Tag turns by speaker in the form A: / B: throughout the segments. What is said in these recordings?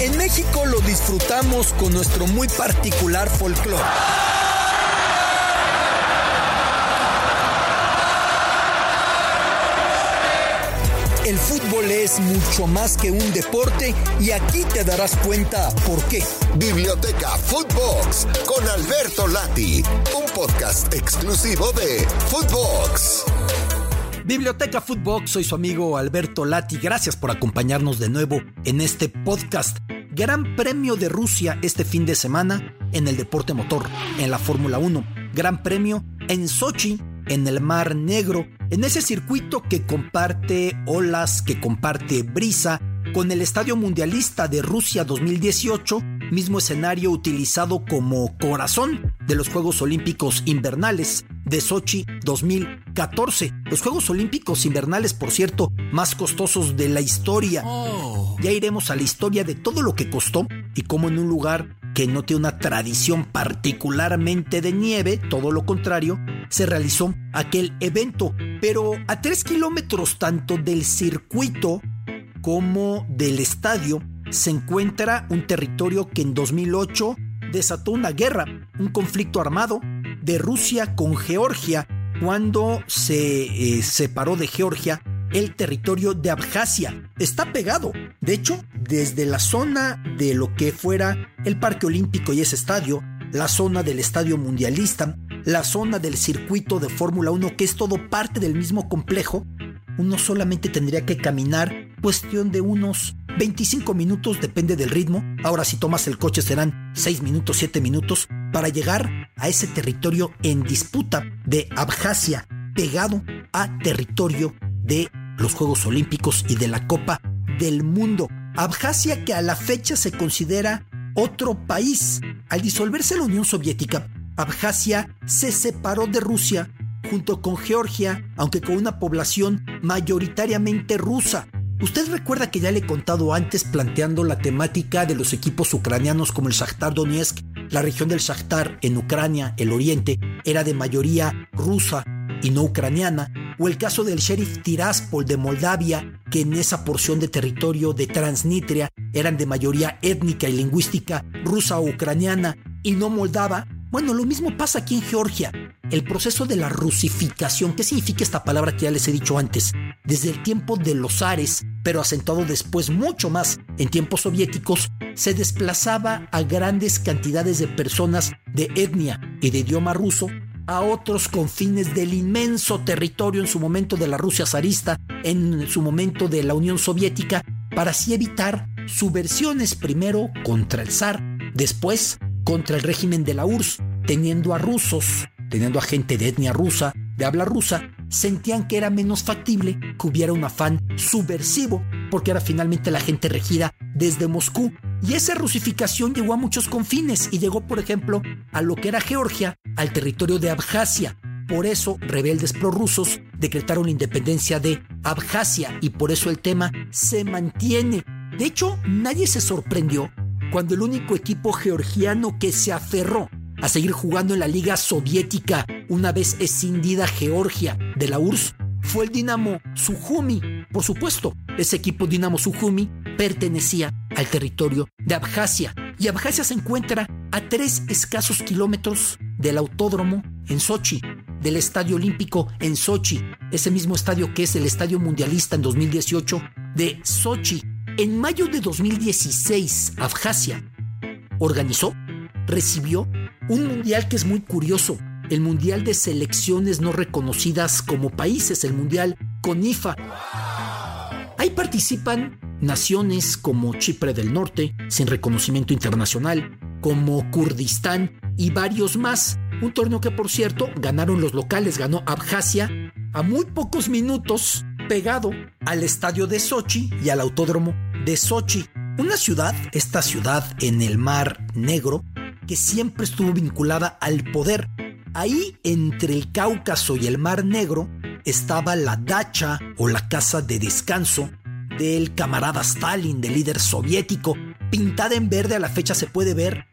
A: En México lo disfrutamos con nuestro muy particular folclore. El fútbol es mucho más que un deporte y aquí te darás cuenta por qué.
B: Biblioteca Footbox con Alberto Lati, un podcast exclusivo de Footbox.
A: Biblioteca Footbox, soy su amigo Alberto Lati. Gracias por acompañarnos de nuevo en este podcast. Gran Premio de Rusia este fin de semana en el deporte motor, en la Fórmula 1. Gran Premio en Sochi, en el Mar Negro, en ese circuito que comparte olas, que comparte brisa con el Estadio Mundialista de Rusia 2018, mismo escenario utilizado como corazón de los Juegos Olímpicos Invernales de Sochi 2014. Los Juegos Olímpicos Invernales, por cierto, más costosos de la historia. Oh. Ya iremos a la historia de todo lo que costó y cómo en un lugar que no tiene una tradición particularmente de nieve, todo lo contrario, se realizó aquel evento. Pero a tres kilómetros tanto del circuito como del estadio se encuentra un territorio que en 2008 desató una guerra, un conflicto armado de Rusia con Georgia cuando se eh, separó de Georgia el territorio de Abjasia. Está pegado. De hecho, desde la zona de lo que fuera el Parque Olímpico y ese estadio, la zona del Estadio Mundialista, la zona del circuito de Fórmula 1, que es todo parte del mismo complejo, uno solamente tendría que caminar cuestión de unos 25 minutos, depende del ritmo. Ahora si tomas el coche serán 6 minutos, 7 minutos para llegar a ese territorio en disputa de Abjasia, pegado a territorio de los Juegos Olímpicos y de la Copa del Mundo. Abjasia que a la fecha se considera otro país. Al disolverse la Unión Soviética, Abjasia se separó de Rusia junto con Georgia, aunque con una población mayoritariamente rusa. Usted recuerda que ya le he contado antes planteando la temática de los equipos ucranianos como el Shakhtar Donetsk, la región del Shakhtar en Ucrania, el oriente, era de mayoría rusa y no ucraniana, o el caso del sheriff Tiraspol de Moldavia, que en esa porción de territorio de Transnistria eran de mayoría étnica y lingüística rusa o ucraniana y no moldava. Bueno, lo mismo pasa aquí en Georgia el proceso de la rusificación. ¿Qué significa esta palabra que ya les he dicho antes? Desde el tiempo de los Ares, pero acentuado después mucho más en tiempos soviéticos, se desplazaba a grandes cantidades de personas de etnia y de idioma ruso a otros confines del inmenso territorio en su momento de la Rusia zarista, en su momento de la Unión Soviética, para así evitar subversiones primero contra el zar, después contra el régimen de la URSS, teniendo a rusos teniendo a gente de etnia rusa, de habla rusa, sentían que era menos factible que hubiera un afán subversivo, porque era finalmente la gente regida desde Moscú. Y esa rusificación llegó a muchos confines y llegó, por ejemplo, a lo que era Georgia, al territorio de Abjasia. Por eso, rebeldes prorrusos decretaron la independencia de Abjasia y por eso el tema se mantiene. De hecho, nadie se sorprendió cuando el único equipo georgiano que se aferró a seguir jugando en la Liga Soviética una vez escindida Georgia de la URSS fue el Dinamo Sujumi. Por supuesto, ese equipo Dinamo Sujumi pertenecía al territorio de Abjasia y Abjasia se encuentra a tres escasos kilómetros del autódromo en Sochi, del Estadio Olímpico en Sochi, ese mismo estadio que es el Estadio Mundialista en 2018 de Sochi. En mayo de 2016, Abjasia organizó, recibió un mundial que es muy curioso, el mundial de selecciones no reconocidas como países, el mundial con IFA. Ahí participan naciones como Chipre del Norte, sin reconocimiento internacional, como Kurdistán y varios más. Un torneo que, por cierto, ganaron los locales, ganó Abjasia a muy pocos minutos, pegado al estadio de Sochi y al autódromo de Sochi. Una ciudad, esta ciudad en el Mar Negro, que siempre estuvo vinculada al poder. Ahí, entre el Cáucaso y el Mar Negro, estaba la dacha o la casa de descanso del camarada Stalin, del líder soviético, pintada en verde a la fecha se puede ver,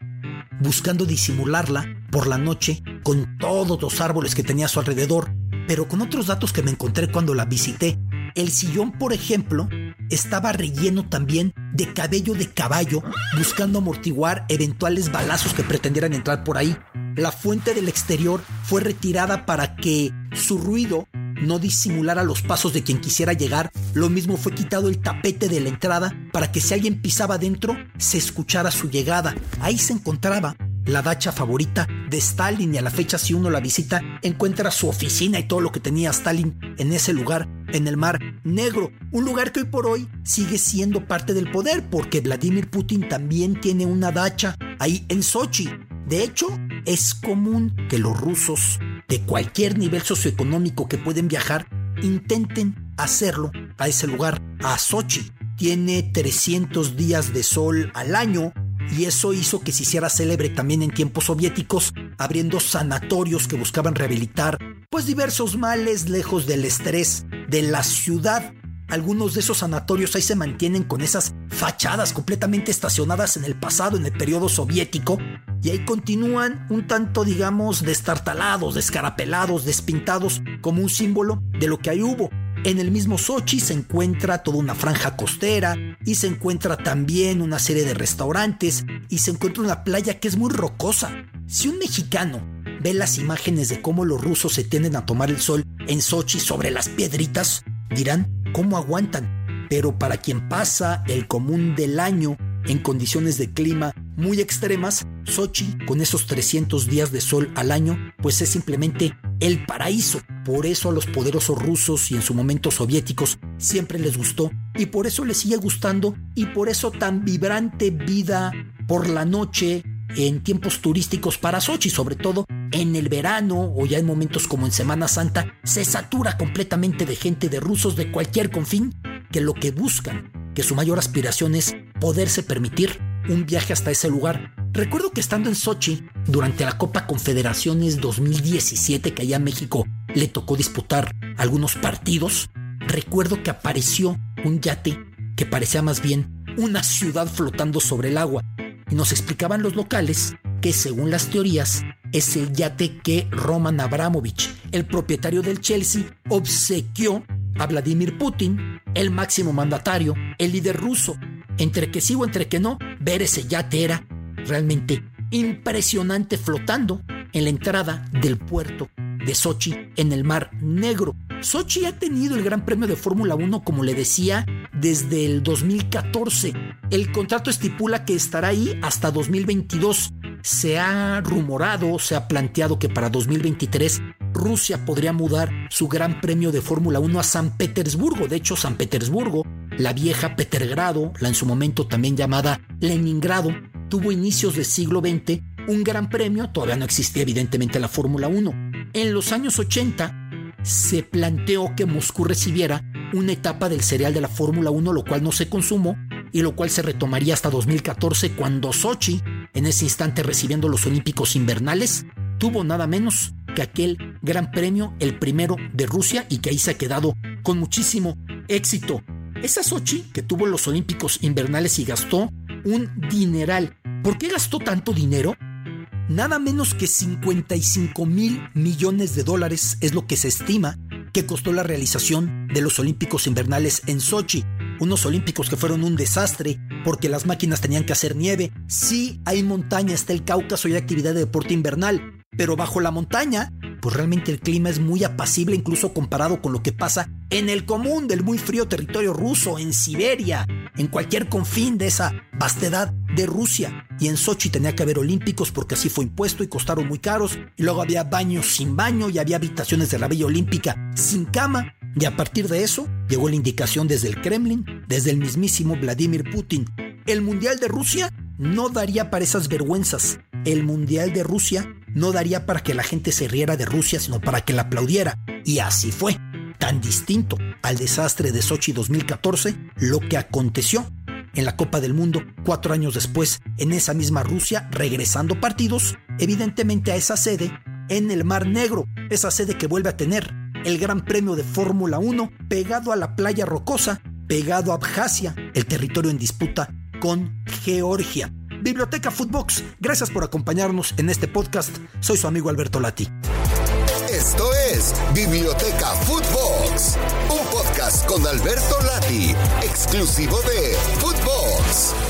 A: buscando disimularla por la noche con todos los árboles que tenía a su alrededor, pero con otros datos que me encontré cuando la visité. El sillón, por ejemplo, estaba relleno también de cabello de caballo, buscando amortiguar eventuales balazos que pretendieran entrar por ahí. La fuente del exterior fue retirada para que su ruido no disimulara los pasos de quien quisiera llegar. Lo mismo fue quitado el tapete de la entrada para que si alguien pisaba dentro se escuchara su llegada. Ahí se encontraba la dacha favorita de Stalin y a la fecha si uno la visita encuentra su oficina y todo lo que tenía Stalin en ese lugar, en el mar negro, un lugar que hoy por hoy sigue siendo parte del poder porque Vladimir Putin también tiene una dacha ahí en Sochi. De hecho, es común que los rusos de cualquier nivel socioeconómico que pueden viajar intenten hacerlo a ese lugar, a Sochi. Tiene 300 días de sol al año y eso hizo que se hiciera célebre también en tiempos soviéticos, abriendo sanatorios que buscaban rehabilitar pues diversos males lejos del estrés de la ciudad. Algunos de esos sanatorios ahí se mantienen con esas fachadas completamente estacionadas en el pasado, en el periodo soviético, y ahí continúan un tanto, digamos, destartalados, descarapelados, despintados, como un símbolo de lo que ahí hubo. En el mismo Sochi se encuentra toda una franja costera y se encuentra también una serie de restaurantes y se encuentra una playa que es muy rocosa. Si un mexicano ve las imágenes de cómo los rusos se tienden a tomar el sol en Sochi sobre las piedritas, dirán cómo aguantan. Pero para quien pasa el común del año en condiciones de clima muy extremas, Sochi, con esos 300 días de sol al año, pues es simplemente el paraíso. Por eso a los poderosos rusos y en su momento soviéticos siempre les gustó y por eso les sigue gustando y por eso tan vibrante vida por la noche en tiempos turísticos para Sochi, sobre todo en el verano o ya en momentos como en Semana Santa, se satura completamente de gente de rusos de cualquier confín que lo que buscan, que su mayor aspiración es poderse permitir un viaje hasta ese lugar. Recuerdo que estando en Sochi, durante la Copa Confederaciones 2017, que allá México le tocó disputar algunos partidos, recuerdo que apareció un yate que parecía más bien una ciudad flotando sobre el agua. Y nos explicaban los locales que según las teorías es el yate que Roman Abramovich, el propietario del Chelsea, obsequió a Vladimir Putin, el máximo mandatario, el líder ruso, entre que sí o entre que no, ver ese yate era realmente impresionante flotando en la entrada del puerto de Sochi en el Mar Negro. Sochi ha tenido el Gran Premio de Fórmula 1, como le decía, desde el 2014. El contrato estipula que estará ahí hasta 2022. Se ha rumorado, se ha planteado que para 2023 Rusia podría mudar su Gran Premio de Fórmula 1 a San Petersburgo. De hecho, San Petersburgo la vieja Petergrado, la en su momento también llamada Leningrado, tuvo inicios del siglo XX un gran premio, todavía no existía evidentemente la Fórmula 1. En los años 80 se planteó que Moscú recibiera una etapa del serial de la Fórmula 1, lo cual no se consumó y lo cual se retomaría hasta 2014 cuando Sochi, en ese instante recibiendo los Olímpicos Invernales, tuvo nada menos que aquel gran premio, el primero de Rusia y que ahí se ha quedado con muchísimo éxito. Esa Sochi que tuvo los Olímpicos invernales y gastó un dineral. ¿Por qué gastó tanto dinero? Nada menos que 55 mil millones de dólares es lo que se estima que costó la realización de los Olímpicos invernales en Sochi. Unos Olímpicos que fueron un desastre porque las máquinas tenían que hacer nieve. Sí, hay montaña, está el Cáucaso y hay actividad de deporte invernal, pero bajo la montaña pues realmente el clima es muy apacible incluso comparado con lo que pasa en el común del muy frío territorio ruso, en Siberia, en cualquier confín de esa vastedad de Rusia. Y en Sochi tenía que haber olímpicos porque así fue impuesto y costaron muy caros. Y luego había baños sin baño y había habitaciones de la Villa Olímpica sin cama. Y a partir de eso llegó la indicación desde el Kremlin, desde el mismísimo Vladimir Putin. El Mundial de Rusia no daría para esas vergüenzas. El Mundial de Rusia no daría para que la gente se riera de Rusia, sino para que la aplaudiera. Y así fue. Tan distinto al desastre de Sochi 2014, lo que aconteció en la Copa del Mundo cuatro años después en esa misma Rusia, regresando partidos, evidentemente a esa sede en el Mar Negro, esa sede que vuelve a tener el Gran Premio de Fórmula 1 pegado a la playa rocosa, pegado a Abjasia, el territorio en disputa con Georgia. Biblioteca Footbox, gracias por acompañarnos en este podcast. Soy su amigo Alberto Lati.
B: Esto es Biblioteca Un podcast con Alberto Lati, exclusivo de Footbox.